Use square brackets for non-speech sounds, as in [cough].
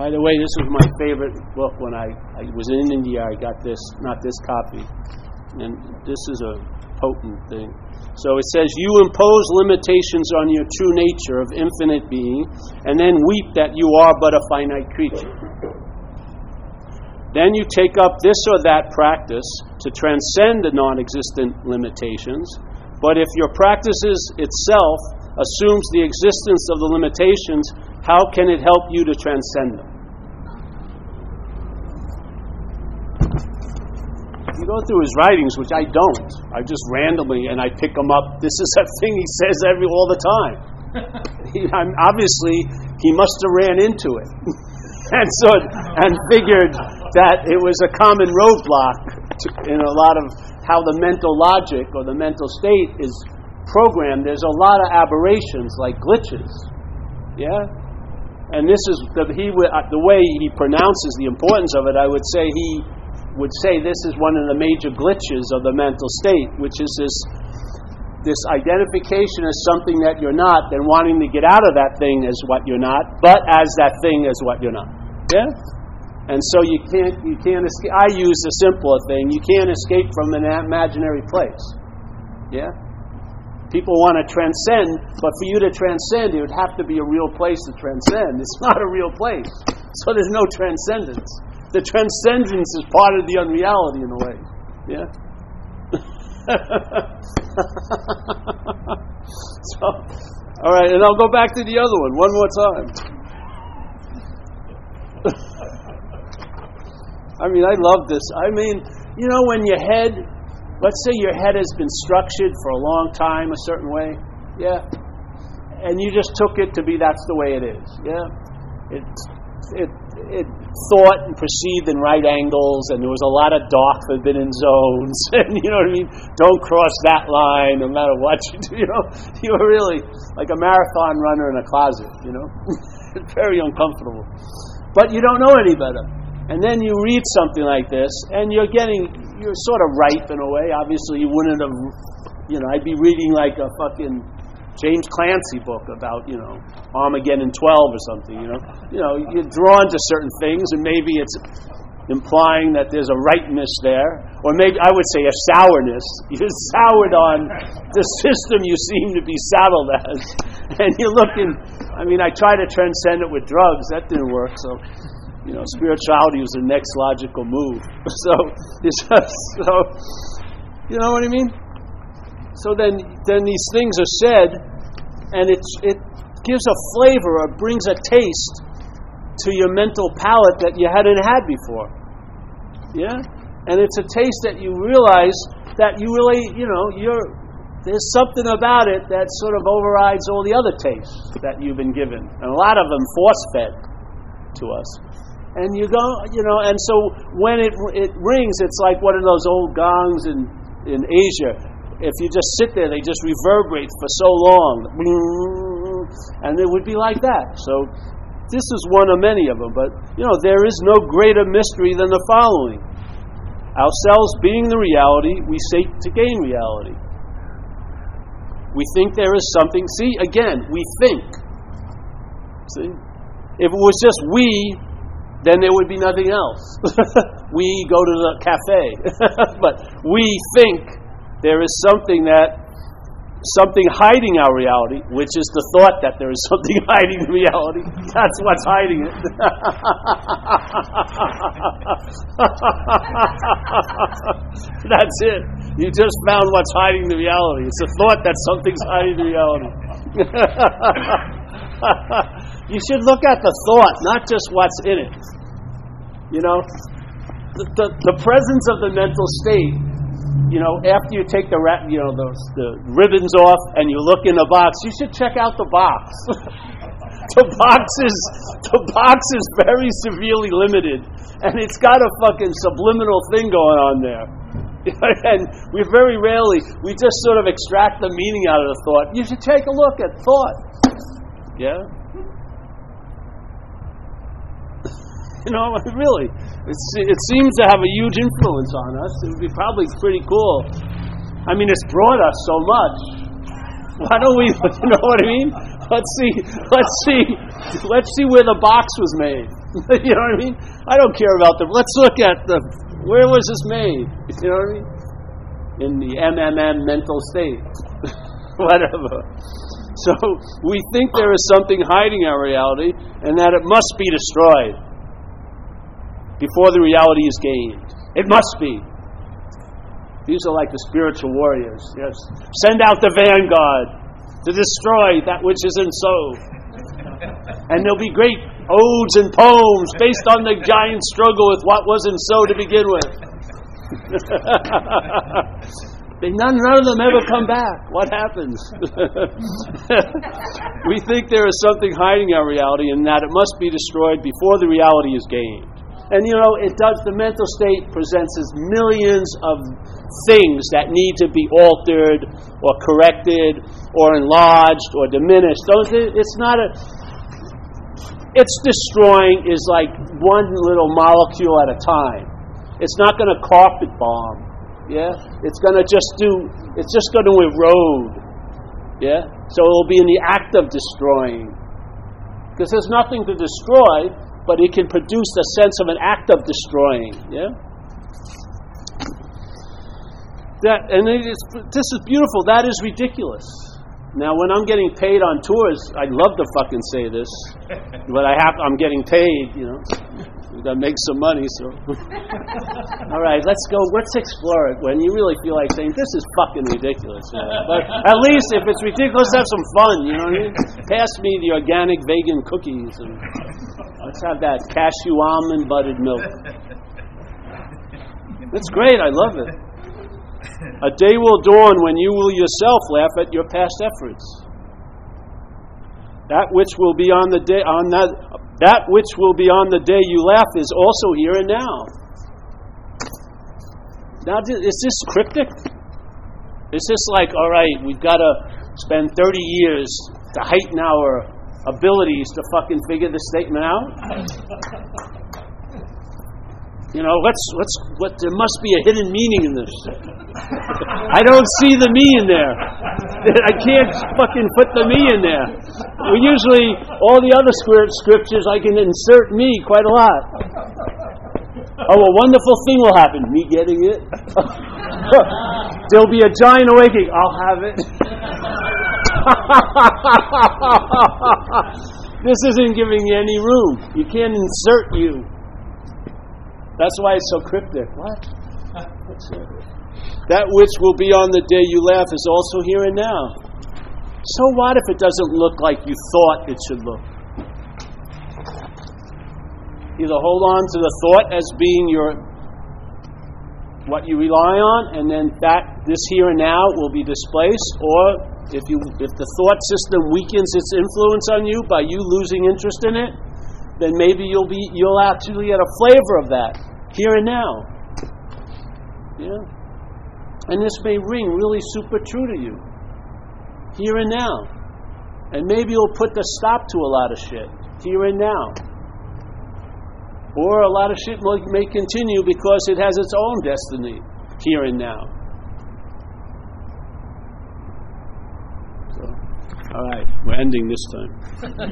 By the way, this was my favorite book when I, I was in India. I got this, not this copy, and this is a potent thing. So it says, You impose limitations on your true nature of infinite being, and then weep that you are but a finite creature. Then you take up this or that practice to transcend the non existent limitations, but if your practices itself assumes the existence of the limitations, how can it help you to transcend them? You go through his writings, which I don't, I just randomly and I pick them up. This is [laughs] a thing he says every all the time. [laughs] he, I'm, obviously, he must have ran into it, [laughs] and so and figured that it was a common roadblock to, in a lot of how the mental logic or the mental state is programmed. There's a lot of aberrations like glitches, yeah. And this is the, he the way he pronounces the importance of it. I would say he would say this is one of the major glitches of the mental state, which is this this identification as something that you're not, then wanting to get out of that thing as what you're not, but as that thing as what you're not. Yeah? And so you can't you can't escape I use the simpler thing, you can't escape from an imaginary place. Yeah? People want to transcend, but for you to transcend, it would have to be a real place to transcend. It's not a real place. So there's no transcendence the transcendence is part of the unreality in a way. Yeah? [laughs] so, all right, and I'll go back to the other one one more time. [laughs] I mean, I love this. I mean, you know, when your head, let's say your head has been structured for a long time a certain way, yeah, and you just took it to be that's the way it is, yeah. It, it it thought and perceived in right angles, and there was a lot of dark forbidden [laughs] zones, [laughs] and you know what I mean. Don't cross that line, no matter what you do. [laughs] You know, you were really like a marathon runner in a closet. You know, very uncomfortable. But you don't know any better. And then you read something like this, and you're getting, you're sort of ripe in a way. Obviously, you wouldn't have, you know, I'd be reading like a fucking James Clancy book about, you know, Armageddon 12 or something, you know. You know, you're drawn to certain things and maybe it's implying that there's a rightness there, or maybe I would say a sourness. [laughs] You're soured on the system you seem to be saddled as. [laughs] And you're looking, I mean, I try to transcend it with drugs. That didn't work, so, you know, spirituality was the next logical move. [laughs] So, so, you know what I mean? So then, then these things are said, and it, it gives a flavor or brings a taste to your mental palate that you hadn't had before. Yeah? And it's a taste that you realize that you really, you know, you're, there's something about it that sort of overrides all the other tastes that you've been given. And a lot of them force fed to us. And you go, you know, and so when it, it rings, it's like one of those old gongs in, in Asia if you just sit there, they just reverberate for so long. And it would be like that. So this is one of many of them. But, you know, there is no greater mystery than the following Ourselves being the reality, we seek to gain reality. We think there is something. See, again, we think. See? If it was just we, then there would be nothing else. [laughs] we go to the cafe. [laughs] but we think there is something that something hiding our reality, which is the thought that there is [laughs] something hiding the reality. That's what's hiding it. [laughs] That's it. You just found what's hiding the reality. It's a thought that something's hiding the reality. [laughs] you should look at the thought, not just what's in it. You know, the, the, the presence of the mental state you know, after you take the you know the, the ribbons off and you look in the box, you should check out the box. [laughs] the box is the box is very severely limited, and it's got a fucking subliminal thing going on there. [laughs] and we very rarely we just sort of extract the meaning out of the thought. You should take a look at thought. Yeah. [laughs] You know, [laughs] really, it seems to have a huge influence on us. It would be probably pretty cool. I mean, it's brought us so much. [laughs] Why don't we, you know what I mean? let's see, let's see, let's see where the box was made. you know what I mean? I don't care about the. Let's look at the. Where was this made? You know what I mean? In the MMM mental state, whatever. So we think there is something hiding our reality, and that it must be destroyed before the reality is gained. It must be. These are like the spiritual warriors. Yes. Send out the vanguard to destroy that which isn't so. And there'll be great odes and poems based on the giant struggle with what wasn't so to begin with. [laughs] none, none of them ever come back. What happens? [laughs] we think there is something hiding our reality and that it must be destroyed before the reality is gained. And you know, it does, the mental state presents us millions of things that need to be altered or corrected or enlarged or diminished. Those, It's not a. It's destroying is like one little molecule at a time. It's not going to carpet bomb. Yeah? It's going to just do, it's just going to erode. Yeah? So it'll be in the act of destroying. Because there's nothing to destroy, but it can produce a sense of an act of destroying. Yeah? That, and is, this is beautiful. That is ridiculous. Now, when I'm getting paid on tours, I'd love to fucking say this, [laughs] but I have. I'm getting paid, you know. We got to make some money, so. [laughs] All right, let's go. Let's explore it when you really feel like saying this is fucking ridiculous. Yeah. But at least if it's ridiculous, have some fun. You know what I mean? [laughs] Pass me the organic vegan cookies and Let's have that cashew almond buttered milk. That's great. I love it. A day will dawn when you will yourself laugh at your past efforts. That which will be on the day on that that which will be on the day you laugh is also here and now. Now, is this cryptic? Is this like, all right, we've got to spend 30 years to heighten our abilities to fucking figure this statement out. You know, let's let's what there must be a hidden meaning in this. I don't see the me in there. [laughs] I can't fucking put the me in there. We usually all the other scriptures I can insert me quite a lot. Oh, a wonderful thing will happen. Me getting it. [laughs] There'll be a giant awakening. I'll have it. [laughs] [laughs] this isn't giving you any room. You can't insert you. That's why it's so cryptic. What? That which will be on the day you laugh is also here and now. So what if it doesn't look like you thought it should look? Either hold on to the thought as being your what you rely on, and then that this here and now will be displaced, or if you if the thought system weakens its influence on you by you losing interest in it, then maybe you'll be you'll actually get a flavor of that here and now. Yeah. And this may ring really super true to you. Here and now. And maybe you'll put the stop to a lot of shit here and now. Or a lot of shit may continue because it has its own destiny here and now. All right, we're ending this time. [laughs]